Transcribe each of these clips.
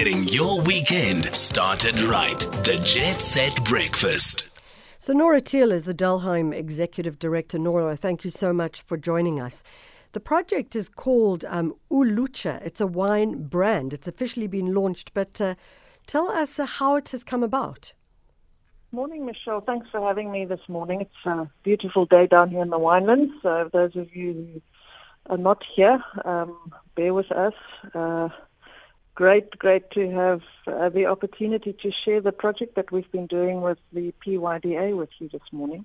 Getting your weekend started right. The Jet Set Breakfast. So, Nora Thiel is the Delheim Executive Director. Nora, thank you so much for joining us. The project is called um, uLutsha. It's a wine brand. It's officially been launched, but uh, tell us uh, how it has come about. Morning, Michelle. Thanks for having me this morning. It's a beautiful day down here in the winelands. So, those of you who are not here, um, bear with us. Uh, great, great to have uh, the opportunity to share the project that we've been doing with the PYDA with you this morning.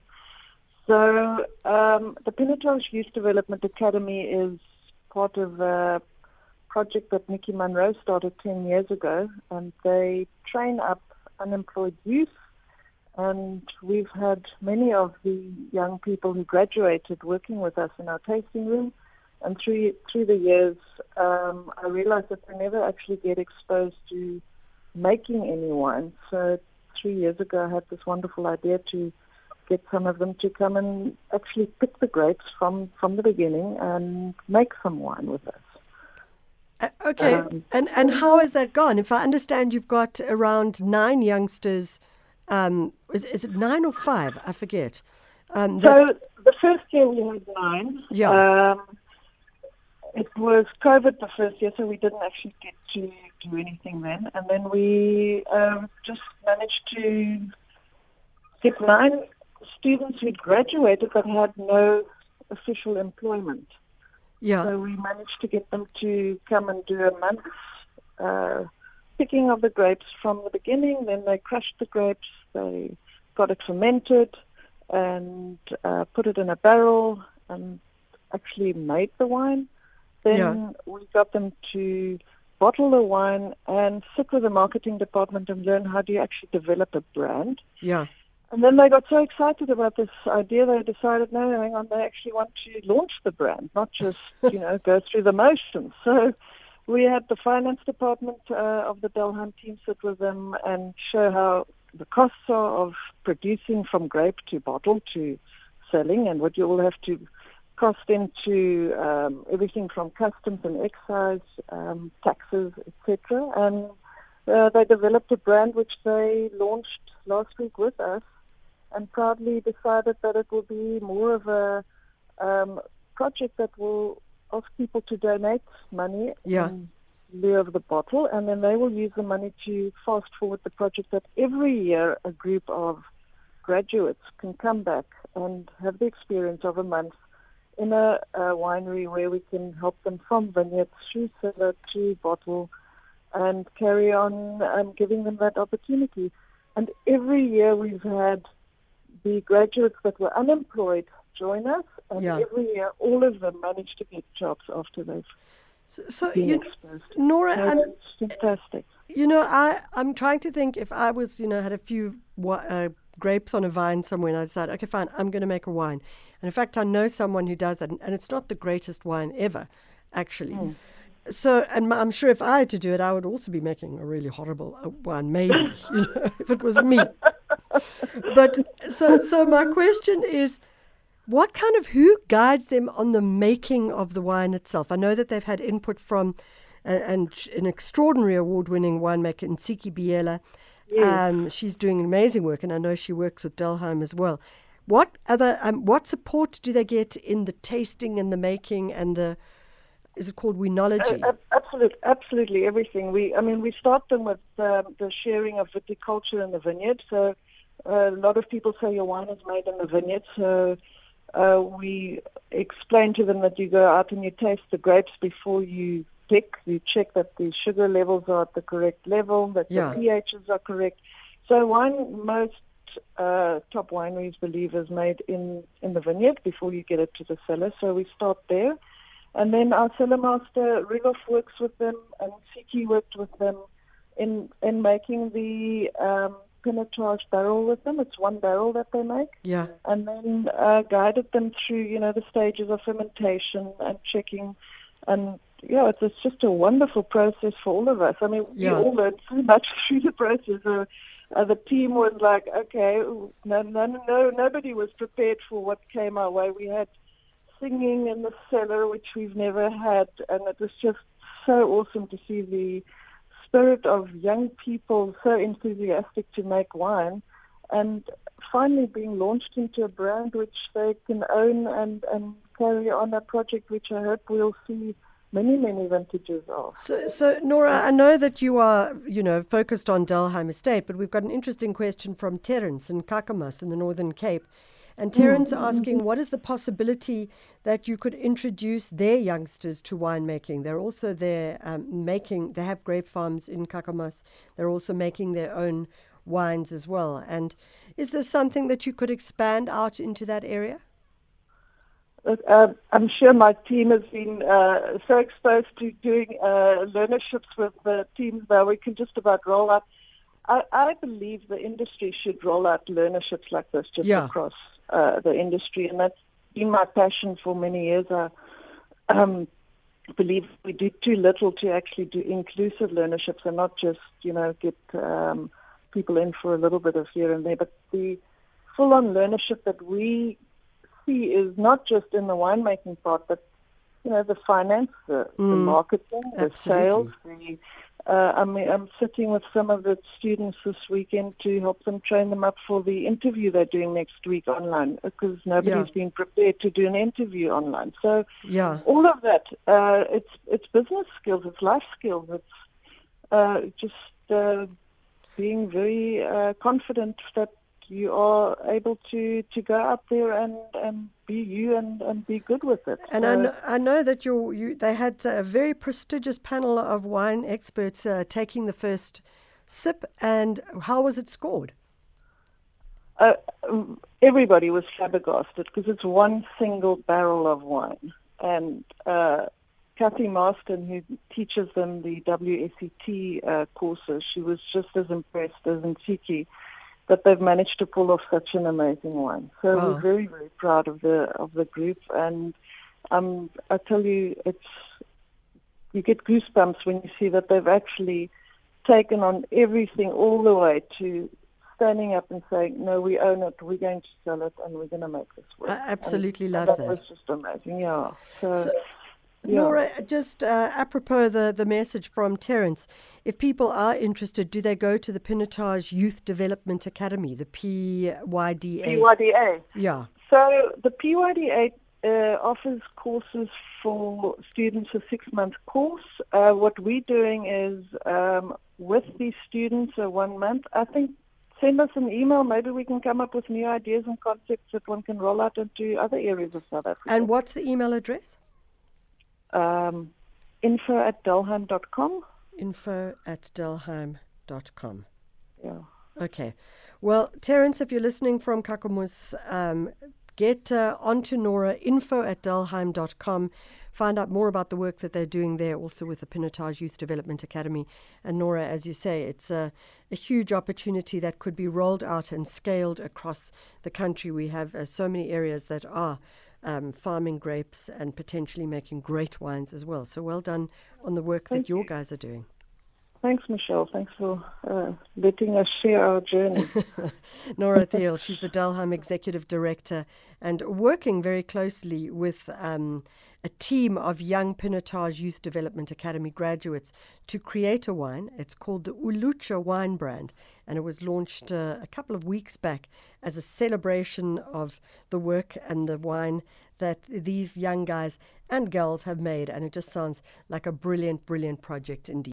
So, um, the Pinotage Youth Development Academy is part of a project that Nikki Munro started 10 years ago, and they train up unemployed youth and we've had many of the young people who graduated working with us in our tasting room. And through through the years, um, I realized that they never actually get exposed to making any wine. So three years ago, I had this wonderful idea to get some of them to come and actually pick the grapes from, from the beginning and make some wine with us. Uh, okay, um, and and how has that gone? If I understand, you've got around nine youngsters um, is, is, it nine or five? I forget. Um, so the first year we had nine. Yeah. Um, it was COVID the first year, so we didn't actually get to do anything then. And then we um, just managed to get nine students who'd graduated but had no official employment. Yeah. So we managed to get them to come and do a month uh, picking of the grapes from the beginning. Then they crushed the grapes, they got it fermented, and uh, put it in a barrel and actually made the wine. Then yeah. we got them to bottle the wine and sit with the marketing department and learn how do you actually develop a brand. Yeah. And then they got so excited about this idea, they decided, no, hang on, they actually want to launch the brand, not just, you know, go through the motions. So we had the finance department uh, of the Delheim team sit with them and show how the costs are of producing from grape to bottle to selling and what you will have to cost into um, everything from customs and excise, um, taxes, etc. And uh, they developed a brand which they launched last week with us and proudly decided that it will be more of a um, project that will ask people to donate money yeah. in lieu of the bottle, and then they will use the money to fast forward the project that every year a group of graduates can come back and have the experience of a month in a, a winery where we can help them from vineyard through cellar to bottle and carry on um, giving them that opportunity. And every year we've had the graduates that were unemployed join us, and yeah. every year all of them manage to get jobs after they've so, so you, Nora, no, I'm, fantastic. You know, I I'm trying to think if I was, you know, had a few uh, grapes on a vine somewhere, and I decided, okay, fine, I'm going to make a wine. And in fact, I know someone who does that, and, it's not the greatest wine ever, actually. Mm. So, and I'm sure if I had to do it, I would also be making a really horrible uh, wine, maybe, you know, if it was me. but so, so my question is what kind of who guides them on the making of the wine itself? I know that they've had input from uh, and an extraordinary award-winning winemaker, Ntsiki Biyela. Um, she's doing amazing work, and I know she works with Delheim as well. What other um, what support do they get in the tasting and the making and the is it called winology? Uh, absolutely, absolutely everything. We, I mean, we start them with um, the sharing of viticulture in the vineyard. So uh, a lot of people say your wine is made in the vineyard. So uh, we explain to them that you go out and you taste the grapes before you pick. You check that the sugar levels are at the correct level, that yeah. the pHs are correct. So wine, most uh, top wineries believe is made in, in the vineyard before you get it to the cellar. So we start there. And then our cellar master, Rigoff, works with them, and Ntsiki worked with them in in making the um, Pinotage barrel with them. It's one barrel that they make. Yeah. And then uh, guided them through, you know, the stages of fermentation and checking. And, yeah, it's, it's just a wonderful process for all of us. I mean, yeah. we all learned so much through the process. Uh, uh, the team was like, okay, no, no, no, nobody was prepared for what came our way. We had singing in the cellar, which we've never had, and it was just so awesome to see the spirit of young people so enthusiastic to make wine and finally being launched into a brand which they can own and, and carry on a project which I hope we'll see many, many vintages of. So, so Nora, I know that you are, you know, focused on Delheim Estate, but we've got an interesting question from Terence in Kakamas in the Northern Cape. And Terence mm-hmm. asking, what is the possibility that you could introduce their youngsters to winemaking? They're also there um, making, they have grape farms in Kakamas. They're also making their own wines as well. And is there something that you could expand out into that area? Uh, I'm sure my team has been uh, so exposed to doing uh, learnerships with the teams that we can just about roll out. I, I believe the industry should roll out learnerships like this just yeah. across uh, the industry, and that's been my passion for many years. I um, believe we do too little to actually do inclusive learnerships and not just, you know, get um, people in for a little bit of here and there, but the full-on learnership that we see is not just in the winemaking part, but you know the finance, the, mm, the marketing, absolutely. the sales. The, uh, I mean, I'm sitting with some of the students this weekend to help them train them up for the interview they're doing next week online because nobody's yeah. been prepared to do an interview online. So yeah, all of that, uh, it's it's business skills, it's life skills, it's uh, just uh, being very uh, confident that you are able to, to go out there and, and be you and, and be good with it. And so I, know, I know that you you they had a very prestigious panel of wine experts uh, taking the first sip. And how was it scored? Uh, everybody was flabbergasted because it's one single barrel of wine. And uh, Cathy Marston, who teaches them the WSET uh, courses, she was just as impressed as Ntsiki that they've managed to pull off such an amazing one. So wow. we're very, very proud of the of the group, and um, I tell you, it's you get goosebumps when you see that they've actually taken on everything all the way to standing up and saying, "No, we own it. We're going to sell it, and we're going to make this work." I absolutely and, love and that. That was just amazing. Yeah. so, so yeah. Nora, just uh, apropos the, the message from Terence, if people are interested, do they go to the Pinotage Youth Development Academy, the PYDA? PYDA. Yeah. So the PYDA uh, offers courses for students, a six month course. Uh, what we're doing is um, with these students, a one month, I think send us an email. Maybe we can come up with new ideas and concepts that one can roll out into other areas of South Africa. And what's the email address? Um, info at delheim.com. Info at delheim.com. Yeah. Okay. Well, Terence, if you're listening from Kakamas, um, get uh, onto Nora, info at delheim.com. Find out more about the work that they're doing there, also with the Pinotage Youth Development Academy. And Nora, as you say, it's a, a huge opportunity that could be rolled out and scaled across the country. We have uh, so many areas that are um, farming grapes and potentially making great wines as well. So well done on the work Thank that your you. guys are doing. Thanks, Michelle. Thanks for uh, letting us share our journey. Nora Thiel, she's the Delheim Executive Director and working very closely with um, a team of young Pinotage Youth Development Academy graduates to create a wine. It's called the uLutsha wine brand, and it was launched uh, a couple of weeks back as a celebration of the work and the wine that these young guys and girls have made. And it just sounds like a brilliant, brilliant project indeed.